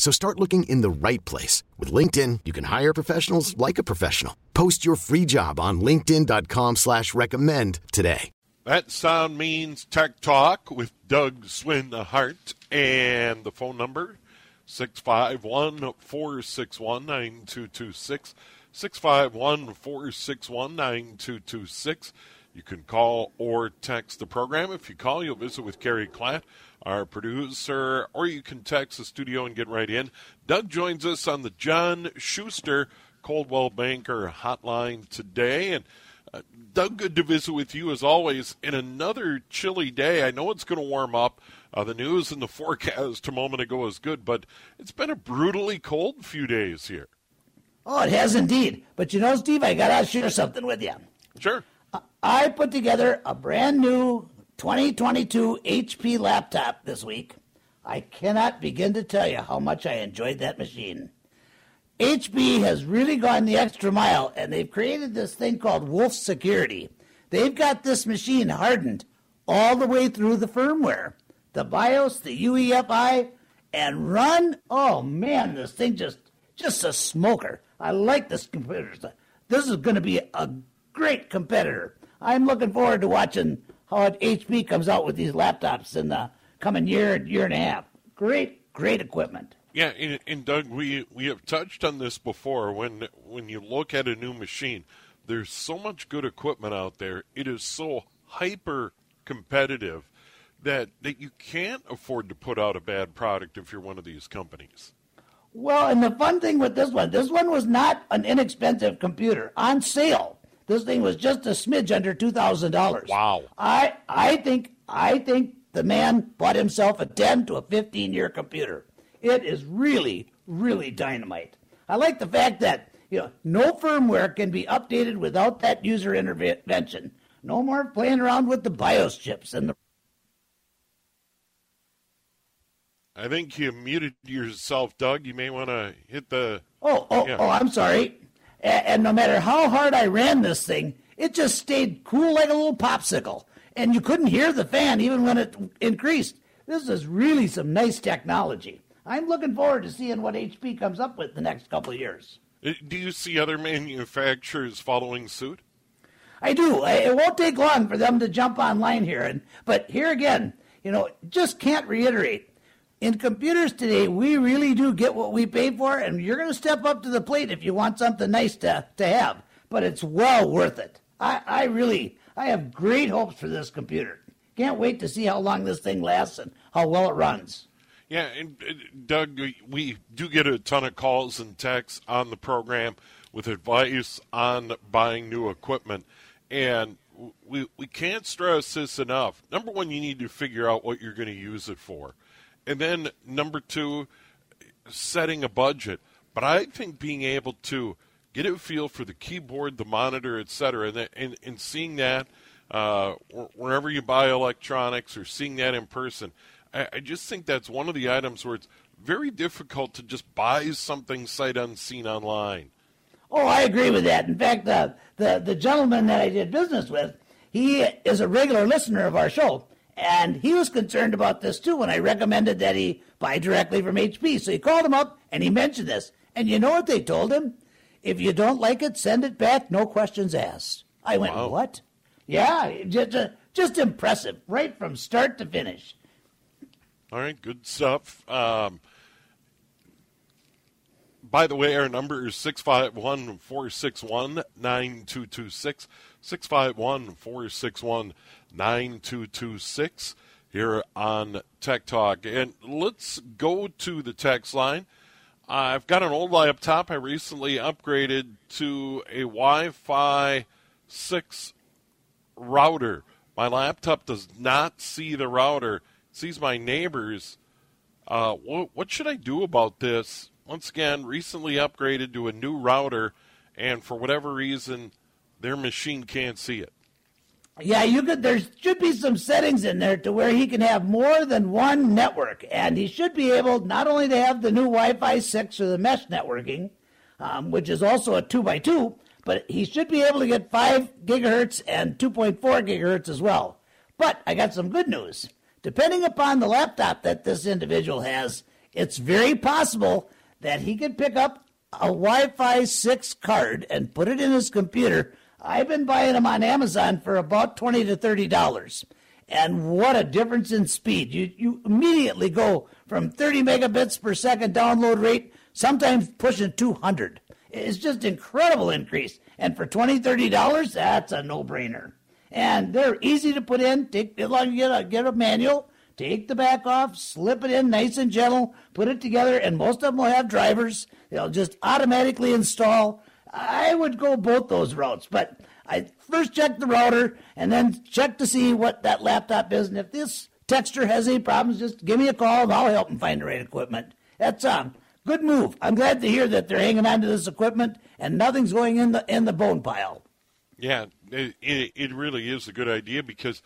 So start looking in the right place. With LinkedIn, you can hire professionals like a professional. Post your free job on linkedin.com slash recommend today. That sound means Tech Talk with Doug Swinhart. And the phone number, 651-461-9226. 651-461-9226. You can call or text the program. If you call, you'll visit with Carrie Klatt, our producer, or you can text the studio and get right in. Doug joins us on the John Schuster Coldwell Banker hotline today. And uh, Doug, good to visit with you as always. In another chilly day, I know it's going to warm up. Uh, the news and the forecast a moment ago is good, but it's been a brutally cold few days here. Oh, it has indeed. But you know, Steve, I got to share something with you. Sure. I put together a brand new 2022 HP laptop this week. I cannot begin to tell you how much I enjoyed that machine. HP has really gone the extra mile and they've created this thing called Wolf Security. They've got this machine hardened all the way through the firmware, the BIOS, the UEFI, and run. Oh man, this thing just just a smoker. I like this computer. This is going to be a great competitor. I'm looking forward to watching how HP comes out with these laptops in the coming year, and year and a half. Great, great equipment. Yeah, and, and Doug, we we have touched on this before. When when you look at a new machine, there's so much good equipment out there. It is so hyper competitive that that you can't afford to put out a bad product if you're one of these companies. Well, and the fun thing with this one, this one was not an inexpensive computer on sale. This thing was just a smidge under two thousand dollars. Wow. I I think I think the man bought himself a ten to a fifteen year computer. It is really, really dynamite. I like the fact that you know no firmware can be updated without that user intervention. No more playing around with the BIOS chips and the I think you muted yourself, Doug. You may want to hit the. Oh, oh, Yeah. oh! I'm sorry. And, and no matter how hard I ran this thing, it just stayed cool like a little popsicle, and you couldn't hear the fan even when it increased. This is really some nice technology. I'm looking forward to seeing what HP comes up with the next couple of years. Uh, Do you see other manufacturers following suit? I do. It won't take long for them to jump online here, and but here again, you know, just can't reiterate. In computers today, we really do get what we pay for, and you're going to step up to the plate if you want something nice to, to have. But it's well worth it. I, I really, I have great hopes for this computer. Can't wait to see how long this thing lasts and how well it runs. Yeah, and uh, Doug, we- we do get a ton of calls and texts on the program with advice on buying new equipment, and we we can't stress this enough. Number one, you need to figure out what you're going to use it for, and then number two, setting a budget. But I think being able to get a feel for the keyboard, the monitor, et cetera, and and, and seeing that uh, wherever you buy electronics or seeing that in person, I, I just think that's one of the items where it's very difficult to just buy something sight unseen online. Oh, I agree with that. In fact, the, the gentleman that I did business with, he is a regular listener of our show, and he was concerned about this too when I recommended that he buy directly from HP. So he called him up and he mentioned this. And you know what they told him? If you don't like it, send it back, no questions asked. I went, Wow. what? Yeah, just, just impressive, right from start to finish. All right, good stuff. Um, by the way, our number is 651 461 9226. 651 461 9226 here on Tech Talk. And let's go to the text line. I've got an old laptop I recently upgraded to a Wi Fi 6 router. My laptop does not see the router, it sees my neighbors. Uh, what, what should I do about this? Once again, recently upgraded to a new router, and for whatever reason, their machine can't see it. Yeah, you could. There should be some settings in there to where he can have more than one network, and he should be able not only to have the new Wi-Fi six or the mesh networking, um, which is also a two by two, but he should be able to get five gigahertz and two point four gigahertz as well. But I got some good news. Depending upon the laptop that this individual has, it's very possible that he could pick up a Wi-Fi six card and put it in his computer I've been buying them on Amazon for about twenty to thirty dollars. And what a difference in speed. You you immediately go from 30 megabits per second download rate, sometimes pushing 200. It's just incredible increase. And for 20 $30, that's a no-brainer. And they're easy to put in. Take long get a, get a manual, take the back off, slip it in nice and gentle, put it together, and most of them will have drivers. They'll just automatically install. I would go both those routes, but I first check the router and then check to see what that laptop is. And if this texture has any problems, just give me a call and I'll help them find the right equipment. That's um good move. I'm glad to hear that they're hanging on to this equipment and nothing's going in the in the bone pile. Yeah, it, it, really is a good idea because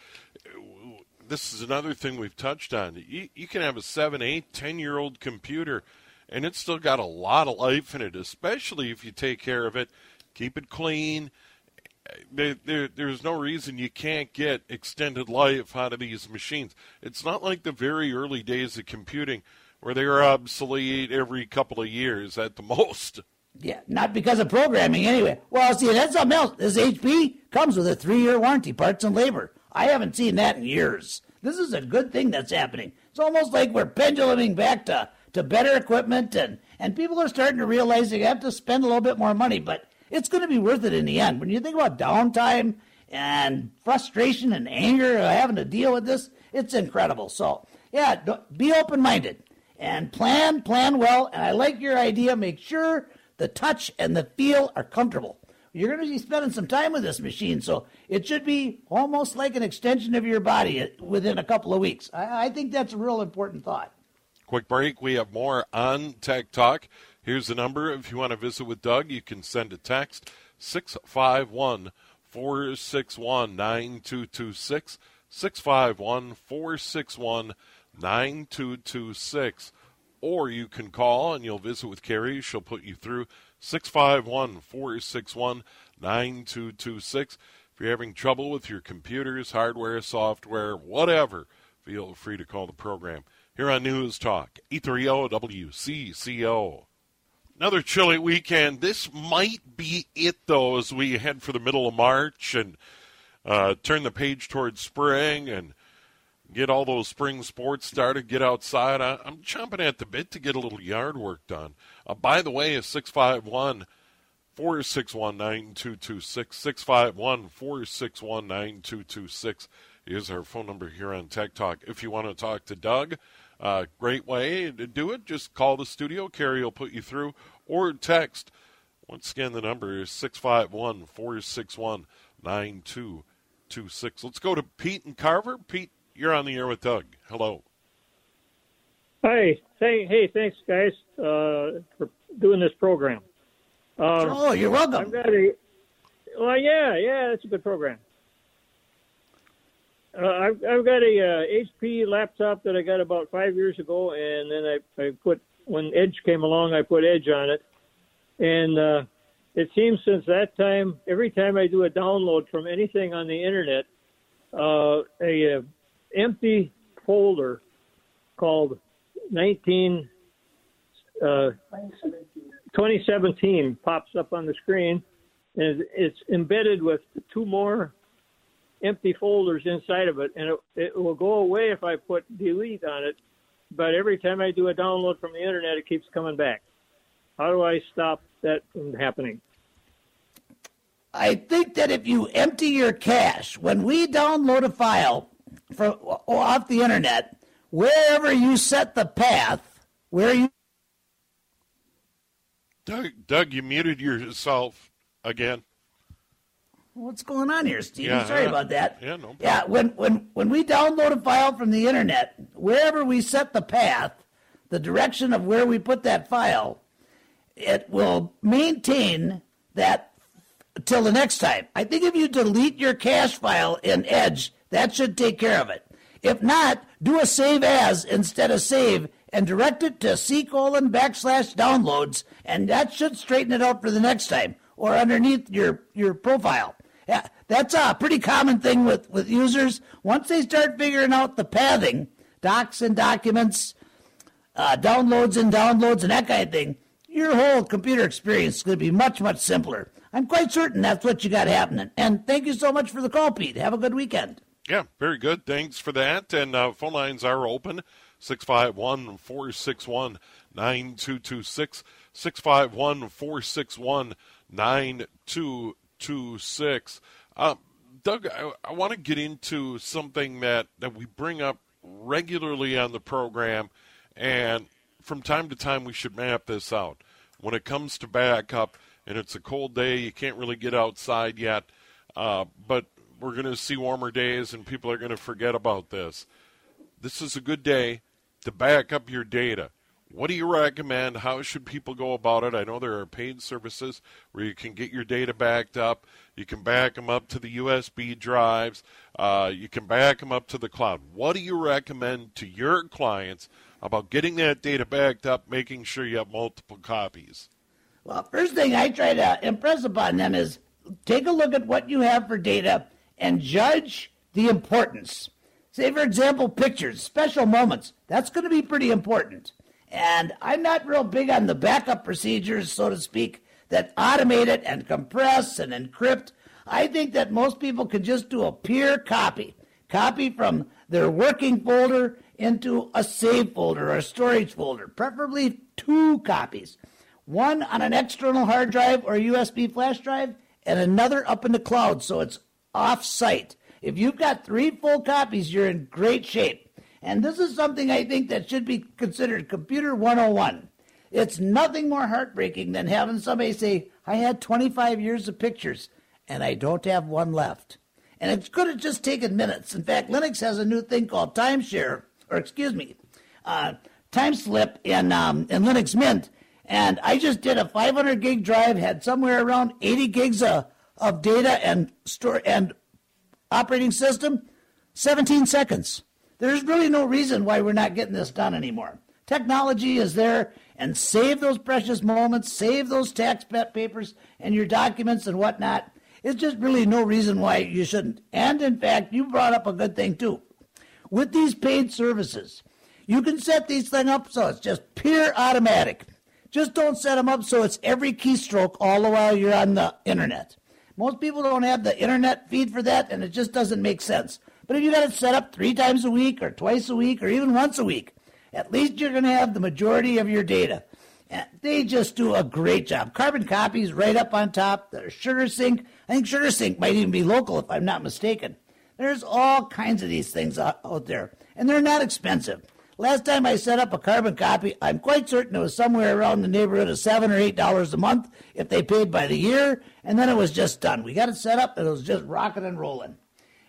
this is another thing we've touched on. You, you can have a seven, eight, ten year old computer and it's still got a lot of life in it, especially if you take care of it, keep it clean. There, there, there's no reason you can't get extended life out of these machines. It's not like the very early days of computing where they were obsolete every couple of years at the most. Yeah, not because of programming anyway. Well, see, that's something else. This HP comes with a three-year warranty, parts and labor. I haven't seen that in years. This is a good thing that's happening. It's almost like we're penduluming back to to better equipment, and, and people are starting to realize they have to spend a little bit more money, but it's going to be worth it in the end. When you think about downtime and frustration and anger of having to deal with this, it's incredible. So, yeah, be open minded and plan, plan well. And I like your idea. Make sure the touch and the feel are comfortable. You're going to be spending some time with this machine, so it should be almost like an extension of your body uh, within a couple of weeks. I, I think that's a real important thought. Quick break. We have more on Tech Talk. Here's the number. If you want to visit with Doug, you can send a text 651 461 9226. 651 461 9226. Or you can call and you'll visit with Carrie. She'll put you through 651 461 9226. If you're having trouble with your computers, hardware, software, whatever, feel free to call the program here on News Talk, 830 WCCO. Another chilly weekend. This might be it, though, as we head for the middle of March and uh, turn the page towards spring and get all those spring sports started, get outside. I, am chomping at the bit to get a little yard work done. Uh, by the way, is 651 461 9226. 651 461 9226 is our phone number here on Tech Talk. If you want to talk to Doug, uh, great way to do it. Just call the studio. Carrie will put you through or text. Once again, the number is 651 461 9226. Let's go to Pete and Carver. Pete, you're on the air with Doug. Hello. Hi. Hey, hey thanks, guys, uh, for doing this program. Uh, oh, you're welcome. I've got a, well, yeah, yeah, it's a good program. Uh, I've, I've got a uh, HP laptop that I got about five years ago, and then I, I put when Edge came along, I put Edge on it, and uh, it seems since that time, every time I do a download from anything on the internet, uh, a, a uh, empty folder called 19 uh, 2017 pops up on the screen, and it's embedded with two more empty folders inside of it, and it, it will go away if I put delete on it. But every time I do a download from the internet, it keeps coming back. How do I stop that from happening? I think that if you empty your cache, when we download a file from off the internet, wherever you set the path, where you Doug, Doug, you muted yourself again. What's going on here, Steve? Yeah, Sorry yeah. about that. Yeah, no problem. Yeah, when, when, when we download a file from the internet, wherever we set the path, the direction of where we put that file, it will maintain that till the next time. I think if you delete your cache file in Edge, that should take care of it. If not, do a save as instead of save and direct it to C colon backslash downloads, and that should straighten it out for the next time or underneath your, your profile. Yeah, that's a pretty common thing with, with users. Once they start figuring out the pathing, docs and documents, uh, downloads and downloads and that kind of thing, your whole computer experience is going to be much, much simpler. I'm quite certain that's what you got happening. And thank you so much for the call, Pete. Have a good weekend. Yeah, very good. Thanks for that. And uh, phone lines are open 651 461 9226. 651 461 9226. Uh, Doug, I, I want to get into something that, that we bring up regularly on the program, and from time to time we should map this out. When it comes to backup, and it's a cold day, you can't really get outside yet, uh, but we're going to see warmer days, and people are going to forget about this. This is a good day to back up your data. What do you recommend? How should people go about it? I know there are paid services where you can get your data backed up. You can back them up to the USB drives. Uh, you can back them up to the cloud. What do you recommend to your clients about getting that data backed up, making sure you have multiple copies? Well, first thing I try to impress upon them is take a look at what you have for data and judge the importance. Say, for example, pictures, special moments. That's going to be pretty important. And I'm not real big on the backup procedures, so to speak, that automate it and compress and encrypt. I think that most people can just do a peer copy, copy from their working folder into a save folder or a storage folder, preferably two copies. One on an external hard drive or USB flash drive, and another up in the cloud so it's off site. If you've got three full copies, you're in great shape. And this is something I think that should be considered computer 101. It's nothing more heartbreaking than having somebody say, I had 25 years of pictures and I don't have one left. And it could have just taken minutes. In fact, Linux has a new thing called timeshare, or excuse me, uh, Timeshift in, um, in Linux Mint. And I just did a 500 gig drive, had somewhere around 80 gigs of, of data and store and operating system, 17 seconds. There's really no reason why we're not getting this done anymore. Technology is there, and save those precious moments, save those tax papers and your documents and whatnot. It's just really no reason why you shouldn't. And in fact, you brought up a good thing too. With these paid services, you can set these things up so it's just pure automatic. Just don't set them up so it's every keystroke all the while you're on the internet. Most people don't have the internet feed for that, and it just doesn't make sense. But if you got it set up three times a week, or twice a week, or even once a week, at least you're going to have the majority of your data. And they just do a great job. Carbon copies right up on top. There's SugarSync. I think SugarSync might even be local, if I'm not mistaken. There's all kinds of these things out there, and they're not expensive. Last time I set up a carbon copy, I'm quite certain it was somewhere around the neighborhood of seven or eight dollars a month if they paid by the year, and then it was just done. We got it set up, and it was just rocking and rolling.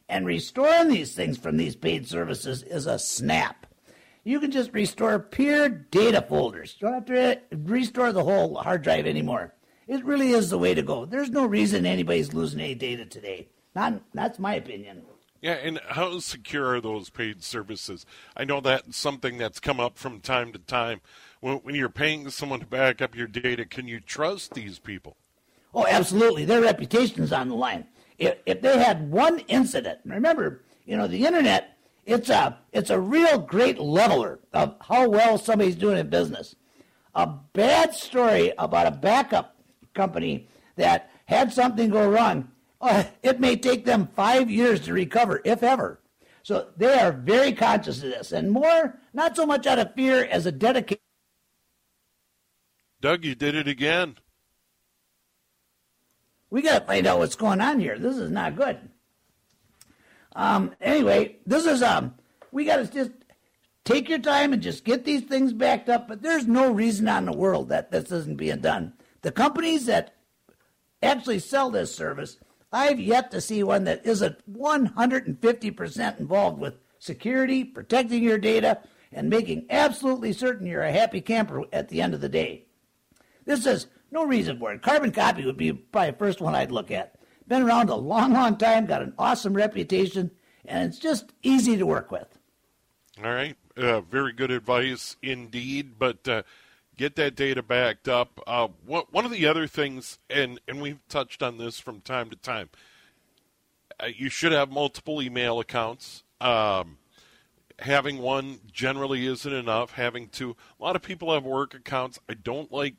And restoring these things from these paid services is a snap. You can just restore pure data folders. You don't have to restore the whole hard drive anymore. It really is the way to go. There's no reason anybody's losing any data today. Not, that's my opinion. Yeah, and how secure are those paid services? I know that's something that's come up from time to time. When, when you're paying someone to back up your data, can you trust these people? Oh, absolutely. Their reputation's on the line. If, if they had one incident, remember, you know, the internet, it's a, it's a real great leveler of how well somebody's doing in business. A bad story about a backup company that had something go wrong, uh, it may take them five years to recover, if ever. So they are very conscious of this, and more, not so much out of fear as a dedication. Doug, you did it again. We got to find out what's going on here. This is not good. Um, anyway, this is um, we got to just take your time and just get these things backed up. But there's no reason on the world that this isn't being done. The companies that actually sell this service, I've yet to see one that isn't 150% involved with security, protecting your data, and making absolutely certain you're a happy camper at the end of the day. This is no reason for it. Carbon copy would be probably the first one I'd look at. Been around a long, long time, got an awesome reputation, and it's just easy to work with. All right. Uh, very good advice indeed, but uh, get that data backed up. Uh, one of the other things, and, and we've touched on this from time to time, uh, you should have multiple email accounts. Um, having one generally isn't enough. Having two, a lot of people have work accounts. I don't like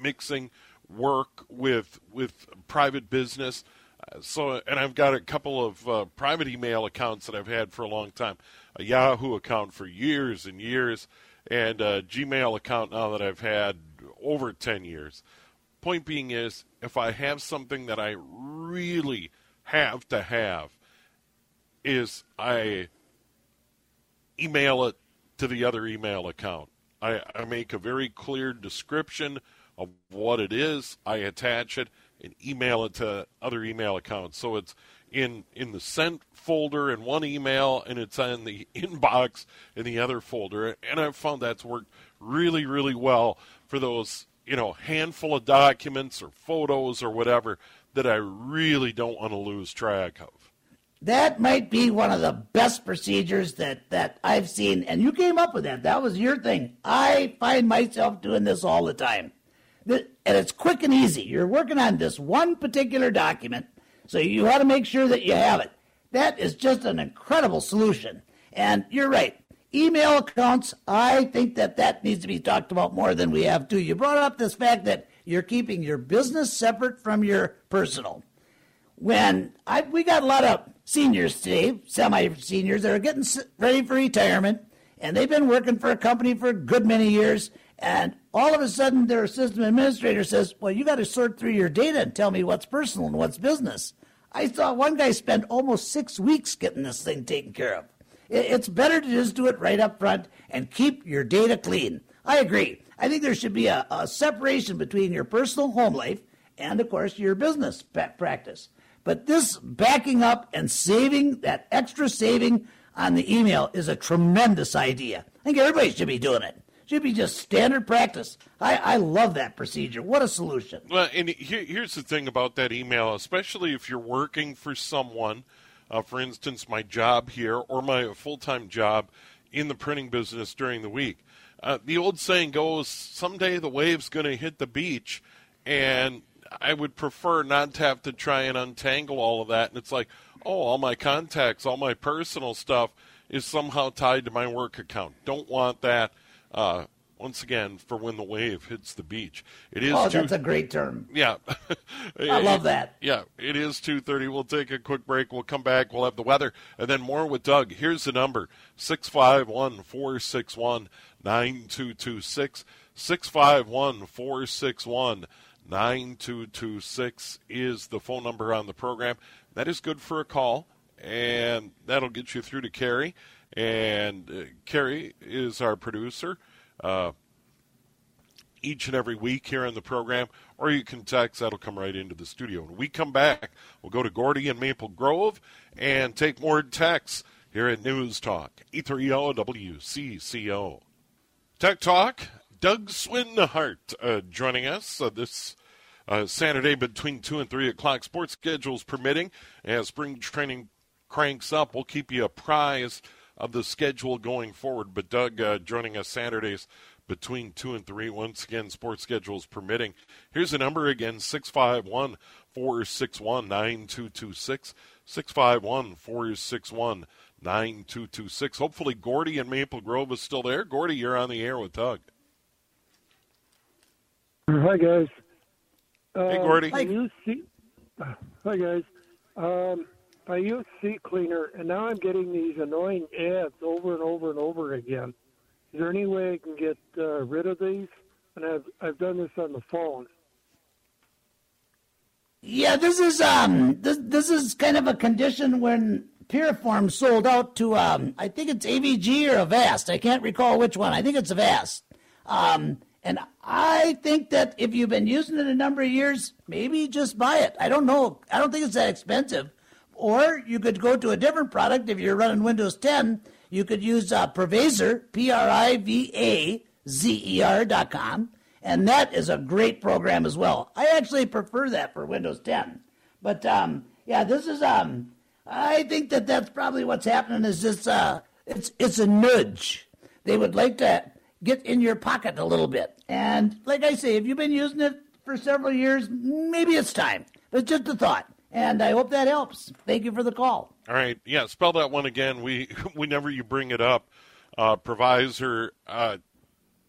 mixing work with with private business. Uh, so, and I've got a couple of uh, private email accounts that I've had for a long time. A Yahoo account for years and years, and a Gmail account now that I've had over ten years. Point being is, if I have something that I really have to have, is I email it to the other email account. I, I make a very clear description of what it is. I attach it and email it to other email accounts. So it's in in the sent folder in one email and it's in the inbox in the other folder. And I've found that's worked really, really well for those, you know, handful of documents or photos or whatever that I really don't want to lose track of. That might be one of the best procedures that, that I've seen, and you came up with that. That was your thing. I find myself doing this all the time. And it's quick and easy. You're working on this one particular document, so you ought to make sure that you have it. That is just an incredible solution. And you're right. Email accounts, I think that that needs to be talked about more than we have to. You brought up this fact that you're keeping your business separate from your personal. When I, we got a lot of seniors today, semi seniors, that are getting ready for retirement, and they've been working for a company for a good many years, and all of a sudden their system administrator says, Well, you got to sort through your data and tell me what's personal and what's business. I saw one guy spend almost six weeks getting this thing taken care of. It's better to just do it right up front and keep your data clean. I agree. I think there should be a, a separation between your personal home life and, of course, your business practice. But this backing up and saving, that extra saving on the email is a tremendous idea. I think everybody should be doing it. Should be just standard practice. I, I love that procedure. What a solution. Well, and here, here's the thing about that email, especially if you're working for someone, uh, for instance, my job here or my full time job in the printing business during the week. Uh, the old saying goes, someday the wave's going to hit the beach, and I would prefer not to have to try and untangle all of that. And it's like, oh, all my contacts, all my personal stuff is somehow tied to my work account. Don't want that. Uh, once again, for when the wave hits the beach, it is. Oh, two, that's a great term. Yeah, I love that. Yeah, it is two thirty. We'll take a quick break. We'll come back. We'll have the weather, and then more with Doug. Here's the number: six five one four six one nine two two six. Six five one four six one 9226 is the phone number on the program. That is good for a call, and that'll get you through to Carrie. And uh, Carrie is our producer uh, each and every week here on the program, or you can text. That'll come right into the studio. When we come back, we'll go to Gordy and Maple Grove and take more texts here at News Talk, 830 WCCO. Tech Talk, Doug Swinhart uh, joining us uh, this uh, Saturday between 2 and 3 o'clock. Sports schedules permitting. As spring training cranks up, we'll keep you apprised of the schedule going forward. But Doug uh, joining us Saturdays between 2 and 3. Once again, sports schedules permitting. Here's the number again 651 461 9226. 651 461 9226. Hopefully, Gordy and Maple Grove is still there. Gordy, you're on the air with Doug. Hi, guys. Hey, um, Gordy. I use C- Hi, guys. Um, I use CCleaner, and now I'm getting these annoying ads over and over and over again. Is there any way I can get uh, rid of these? and I've I've done this on the phone. Yeah, this is um this this is kind of a condition when Piriform sold out to um I think it's AVG or Avast. I can't recall which one. I think it's Avast. Um and I think that if you've been using it a number of years, maybe just buy it. I don't know. I don't think it's that expensive. Or you could go to a different product if you're running Windows 10. You could use uh, Privazer, P R I V A Z E R dot com and that is a great program as well. I actually prefer that for Windows 10. But um, yeah, this is um, I think that that's probably what's happening. Is this uh, it's it's a nudge. They would like to get in your pocket a little bit. And like I say, if you've been using it for several years, maybe it's time. But just a thought. And I hope that helps. Thank you for the call. All right. Yeah, spell that one again. We whenever you bring it up, uh, Privazer, uh,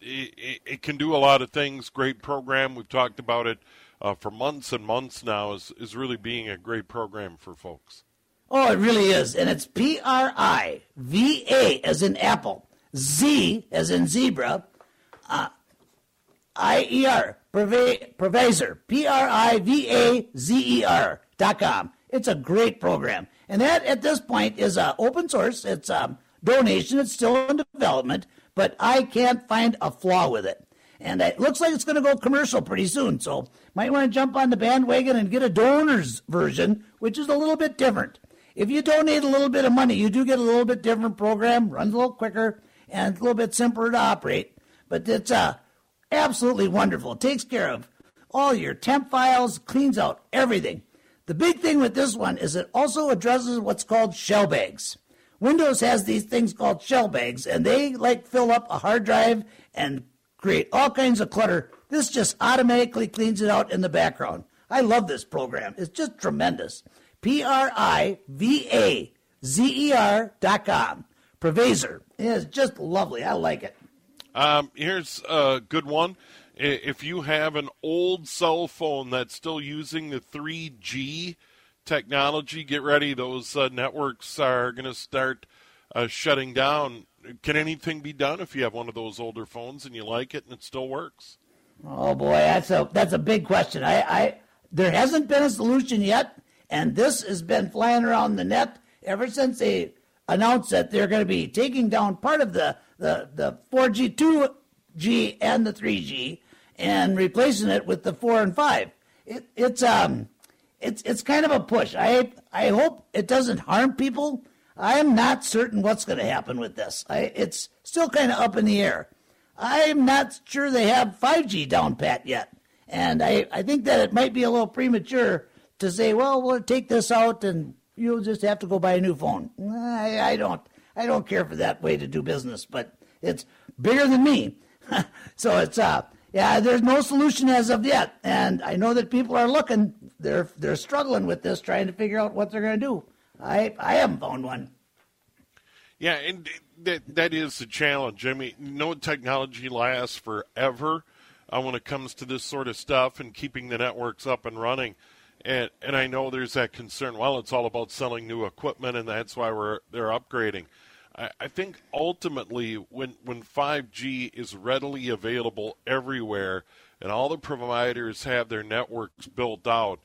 it, it, can do a lot of things. Great program. We've talked about it uh, for months and months now. Is is really being a great program for folks. Oh, it really is, and it's P R I V A as in apple, Z as in zebra, uh, I E R Privazer, P R I V A Z E R com. It's a great program, and that at this point is uh, open source. It's um, donation. It's still in development but I can't find a flaw with it. And it looks like it's going to go commercial pretty soon. So might want to jump on the bandwagon and get a donor's version, which is a little bit different. If you donate a little bit of money, you do get a little bit different program, runs a little quicker, and a little bit simpler to operate. But it's uh, absolutely wonderful. It takes care of all your temp files, cleans out everything. The big thing with this one is it also addresses what's called shell bags. Windows has these things called shell bags, and they like fill up a hard drive and create all kinds of clutter. This just automatically cleans it out in the background. I love this program. It's just tremendous. P R I V A Z E R dot com. Privazer. It's just lovely. I like it. Um, here's a good one. If you have an old cell phone that's still using the 3G technology. Get ready; those uh, networks are going to start uh, shutting down. Can anything be done if you have one of those older phones and you like it and it still works? Oh boy, that's a that's a big question. I, I there hasn't been a solution yet, and this has been flying around the net ever since they announced that they're going to be taking down part of the the the 4G, 2G, and the 3G, and replacing it with the four and five. It, it's um it's it's kind of a push. I I hope it doesn't harm people. I am not certain what's going to happen with this. I, it's still kind of up in the air. I'm not sure they have 5G down pat yet, and I I think that it might be a little premature to say, well, we'll take this out and you'll just have to go buy a new phone. I, I don't I don't care for that way to do business, but it's bigger than me, so it's uh yeah, there's no solution as of yet, and I know that people are looking. They're they're struggling with this, trying to figure out what they're going to do. I I haven't found one. Yeah, and that that is the challenge. I mean, no technology lasts forever uh, when it comes to this sort of stuff and keeping the networks up and running. And and I know there's that concern. Well, it's all about selling new equipment, and that's why we're they're upgrading. I, think ultimately, when when 5G is readily available everywhere, and all the providers have their networks built out,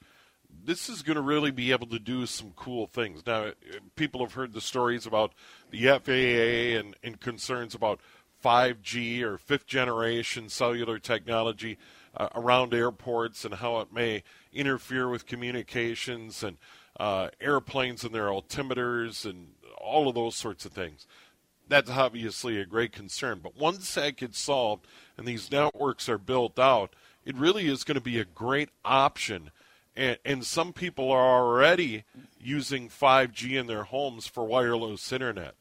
this is going to really be able to do some cool things. Now, people have heard the stories about the FAA and, and concerns about 5G or fifth generation cellular technology uh, around airports and how it may interfere with communications and uh, airplanes and their altimeters and all of those sorts of things. That's obviously a great concern. But once that gets solved and these networks are built out, it really is going to be a great option. And, and some people are already using 5G in their homes for wireless internet.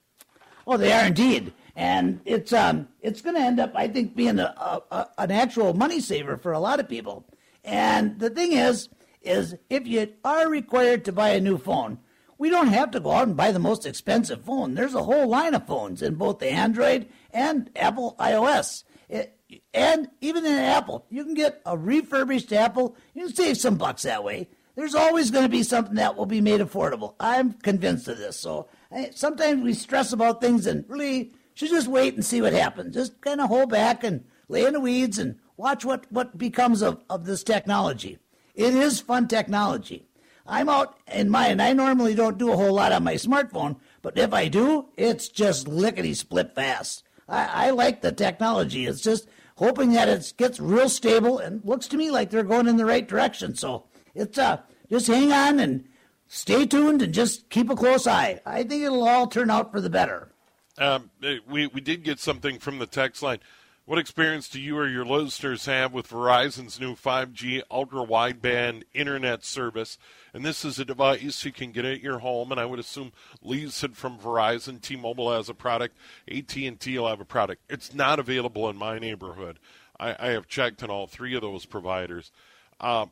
Oh, they are indeed, and it's um it's going to end up, I think, being a, a, an actual money saver for a lot of people. And the thing is, is if you are required to buy a new phone, we don't have to go out and buy the most expensive phone. There's a whole line of phones in both the Android and Apple iOS. It, and even in Apple, you can get a refurbished Apple. You can save some bucks that way. There's always going to be something that will be made affordable. I'm convinced of this. So I, sometimes we stress about things and really should just wait and see what happens. Just kind of hold back and lay in the weeds and watch what, what becomes of, of this technology. It is fun technology. I'm out in my, and I normally don't do a whole lot on my smartphone, but if I do, it's just lickety split fast. I, I like the technology. It's just hoping that it gets real stable and looks to me like they're going in the right direction. So it's uh, just hang on and stay tuned and just keep a close eye. I think it'll all turn out for the better. Um, we we did get something from the text line. What experience do you or your listeners have with Verizon's new 5G ultra wideband internet service? And this is a device you can get at your home, and I would assume lease it from Verizon. T-Mobile has a product. AT&T will have a product. It's not available in my neighborhood. I, I have checked on all three of those providers. Uh,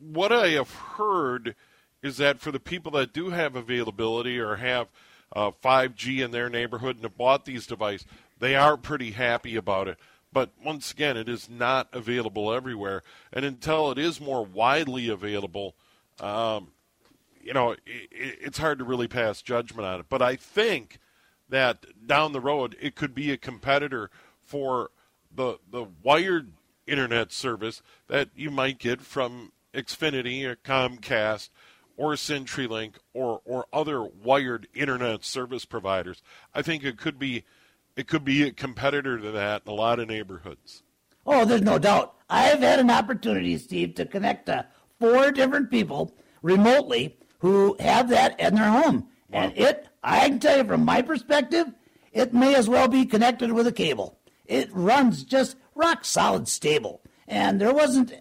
what I have heard is that for the people that do have availability or have uh, 5G in their neighborhood and have bought these devices, they are pretty happy about it. But once again, it is not available everywhere. And until it is more widely available, um, you know, it, it's hard to really pass judgment on it. But I think that down the road, it could be a competitor for the the wired internet service that you might get from Xfinity or Comcast or CenturyLink or or other wired internet service providers. I think it could be it could be a competitor to that in a lot of neighborhoods. Oh, there's no doubt. I've had an opportunity, Steve, to connect to four different people remotely who have that in their home. Wow. And it, I can tell you from my perspective, it may as well be connected with a cable. It runs just rock solid stable. And there wasn't,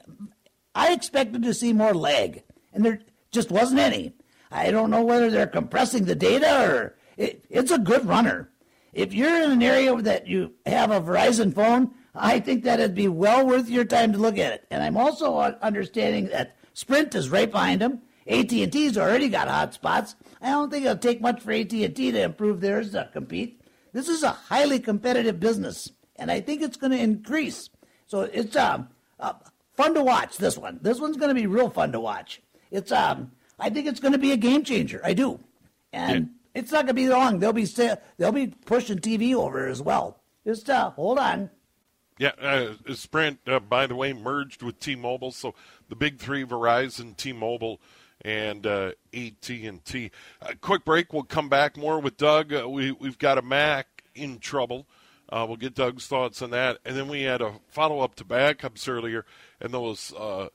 I expected to see more lag, and there just wasn't any. I don't know whether they're compressing the data or it, it's a good runner if you're in an area that you have a Verizon phone, I think that it'd be well worth your time to look at it. And I'm also understanding that Sprint is right behind them. AT&T's already got hotspots. I don't think it'll take much for AT&T to improve theirs to compete. This is a highly competitive business, and I think it's going to increase. So it's um, uh, fun to watch. This one, this one's going to be real fun to watch. It's um, I think it's going to be a game changer. I do, and it's not going to be long. They'll be they'll be pushing TV over as well. Just uh, hold on. Yeah, uh, Sprint, uh, by the way, merged with T-Mobile, so the big three: Verizon, T-Mobile, and uh, AT&T. Quick break. We'll come back more with Doug. Uh, we we've got a Mac in trouble. Uh, we'll get Doug's thoughts on that, and then we had a follow up to backups earlier, and those uh,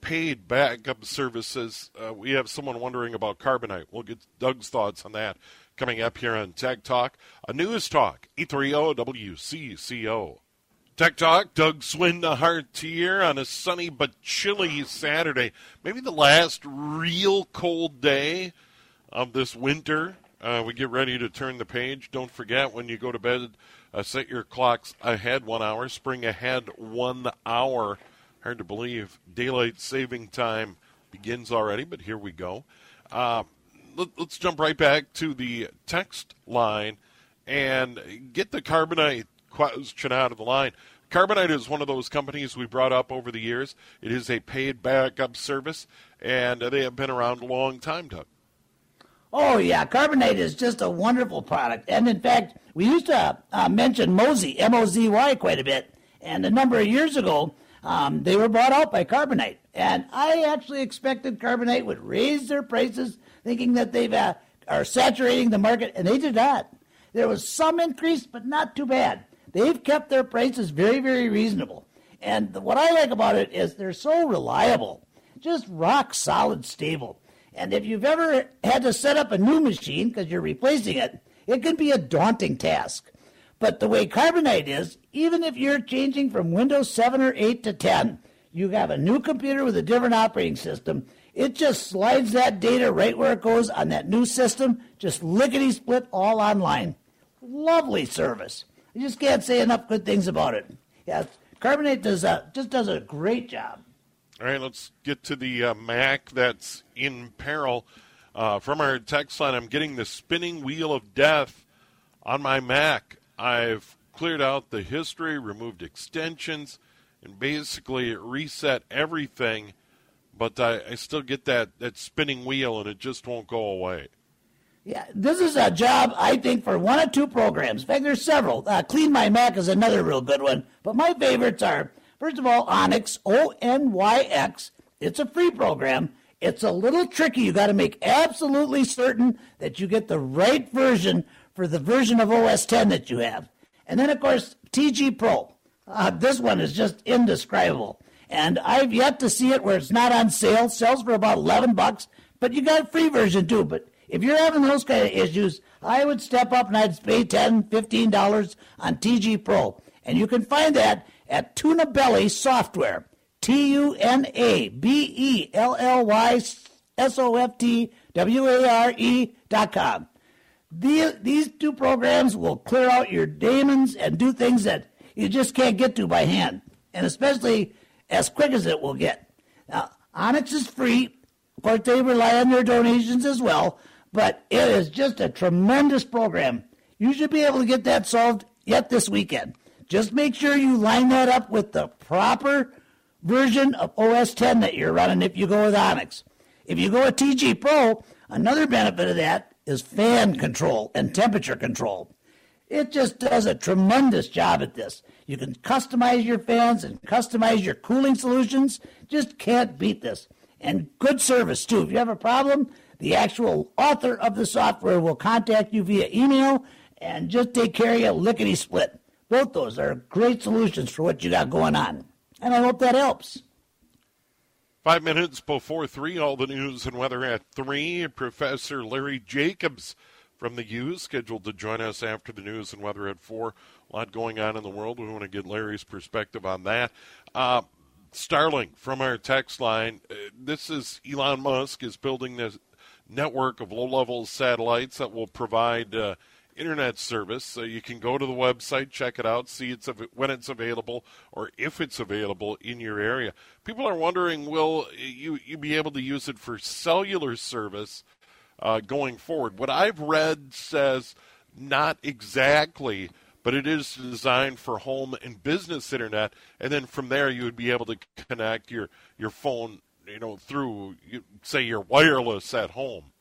paid backup services. Uh, we have someone wondering about Carbonite. We'll get Doug's thoughts on that coming up here on Tech Talk, a news talk, 830 WCCO. Tech Talk, Doug Swindahart here on a sunny but chilly Saturday. Maybe the last real cold day of this winter. Uh, we get ready to turn the page. Don't forget when you go to bed, uh, set your clocks ahead one hour, spring ahead one hour. Hard to believe daylight saving time begins already, but here we go. Uh, let, us jump right back to the text line and get the Carbonite question out of the line. Carbonite is one of those companies we brought up over the years. It is a paid backup service, and they have been around a long time, Doug. Oh, yeah. Carbonite is just a wonderful product. And in fact, we used to uh, mention Mozy, M O Z Y, quite a bit. And a number of years ago, um, they were bought out by Carbonite. And I actually expected Carbonite would raise their prices, thinking that they uh, are saturating the market, and they did not. There was some increase, but not too bad. They've kept their prices very, very reasonable. And what I like about it is they're so reliable, just rock solid stable. And if you've ever had to set up a new machine because you're replacing it, it can be a daunting task. But the way Carbonite is, even if you're changing from Windows 7 or 8 to 10, you have a new computer with a different operating system. It just slides that data right where it goes on that new system, just lickety split all online. Lovely service. I just can't say enough good things about it. Yeah, Carbonite does a, just does a great job. All right, let's get to the uh, Mac that's in peril. Uh, from our text line, I'm getting the spinning wheel of death on my Mac. I've cleared out the history, removed extensions, and basically reset everything. But I, I still get that, that spinning wheel, and it just won't go away. Yeah, this is a job I think for one or two programs. In fact, there's several. Uh, Clean My Mac is another real good one. But my favorites are First of all, Onyx, O N Y X, it's a free program. It's a little tricky. You got to make absolutely certain that you get the right version for the version of OS 10 that you have. And then, of course, TG Pro. Uh, this one is just indescribable. And I've yet to see it where it's not on sale. Sells for about 11 bucks, but you got a free version too. But if you're having those kind of issues, I would step up and I'd pay 10 $15 on TG Pro. And you can find that at Tunabelly Software. T U N A B E L L Y S O F T W A R E dot com. The, these two programs will clear out your daemons and do things that you just can't get to by hand, and especially as quick as it will get. Now, Onyx is free. Of course, they rely on your donations as well, but it is just a tremendous program. You should be able to get that solved yet this weekend. Just make sure you line that up with the proper version of OS 10 that you're running if you go with Onyx. If you go with TG Pro, another benefit of that is fan control and temperature control. It just does a tremendous job at this. You can customize your fans and customize your cooling solutions. Just can't beat this. And good service, too. If you have a problem, the actual author of the software will contact you via email and just take care of you lickety split. Both those are great solutions for what you got going on. And I hope that helps. Five minutes before three, all the news and weather at three. Professor Larry Jacobs from the U scheduled to join us after the news and weather at four. A lot going on in the world. We want to get Larry's perspective on that. Uh, Starlink from our text line. Uh, this is Elon Musk is building this network of low-level satellites that will provide uh, internet service. So you can go to the website, check it out, see it's when it's available or if it's available in your area. People are wondering, will you you be able to use it for cellular service uh, going forward? What I've read says not exactly, but it is designed for home and business internet, and then from there you would be able to connect your your phone, you know, through say your wireless at home.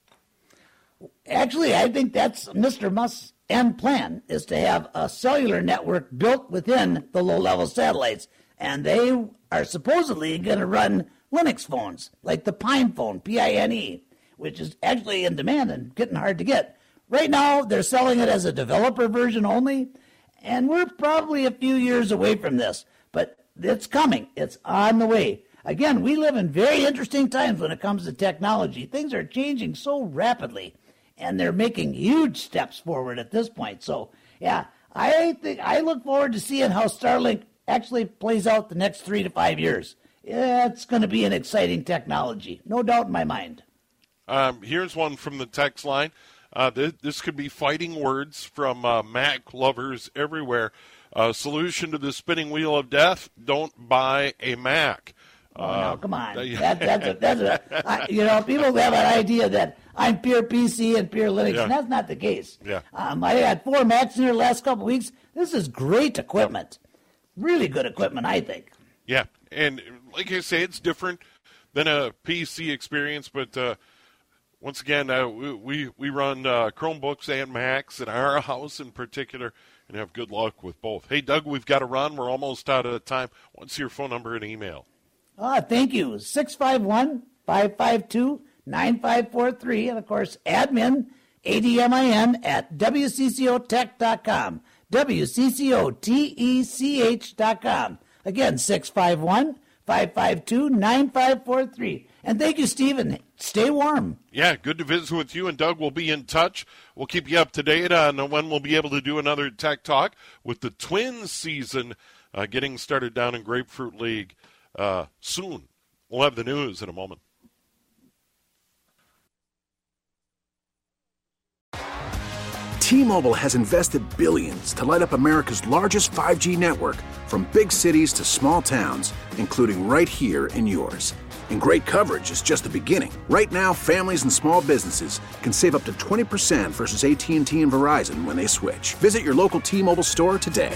Actually, I think that's Mr. Musk's end plan is to have a cellular network built within the low-level satellites, and they are supposedly going to run Linux phones like the PinePhone, P-I-N-E, which is actually in demand and getting hard to get. Right now, they're selling it as a developer version only, and we're probably a few years away from this, but it's coming. It's on the way. Again, we live in very interesting times when it comes to technology. Things are changing so rapidly and they're making huge steps forward at this point. So, yeah, I think I look forward to seeing how Starlink actually plays out the next three to five years. It's going to be an exciting technology, no doubt in my mind. Um, here's one from the text line. Uh, this, this, could be fighting words from uh, Mac lovers everywhere. Uh, solution to the spinning wheel of death: Don't buy a Mac. Oh, no, uh, come on. That, that's a, that's a, I, you know, people have an idea that I'm pure PC and pure Linux, yeah. and that's not the case. Yeah. Um, I had four Macs in here the last couple of weeks. This is great equipment. Really good equipment, I think. Yeah, and like I say, it's different than a PC experience, but uh, once again, uh, we we run uh, Chromebooks and Macs in our house in particular, and have good luck with both. Hey, Doug, we've got to run. We're almost out of time. What's your phone number and email? Ah, thank you. 651 552 9543. And of course, admin, ADMIN at WCCOtech.com. WCCOTECH.com. Again, 651 552 9543. And thank you, Stephen. Stay warm. Yeah, good to visit with you. And Doug will be in touch. We'll keep you up to date on when we'll be able to do another Tech Talk with the Twins season uh, getting started down in Grapefruit League uh, soon. We'll have the news in a moment. T-Mobile has invested billions to light up America's largest 5G network from big cities to small towns, including right here in yours. And great coverage is just the beginning. Right now, families and small businesses can save up to 20% versus AT&T and Verizon when they switch. Visit your local T-Mobile store today.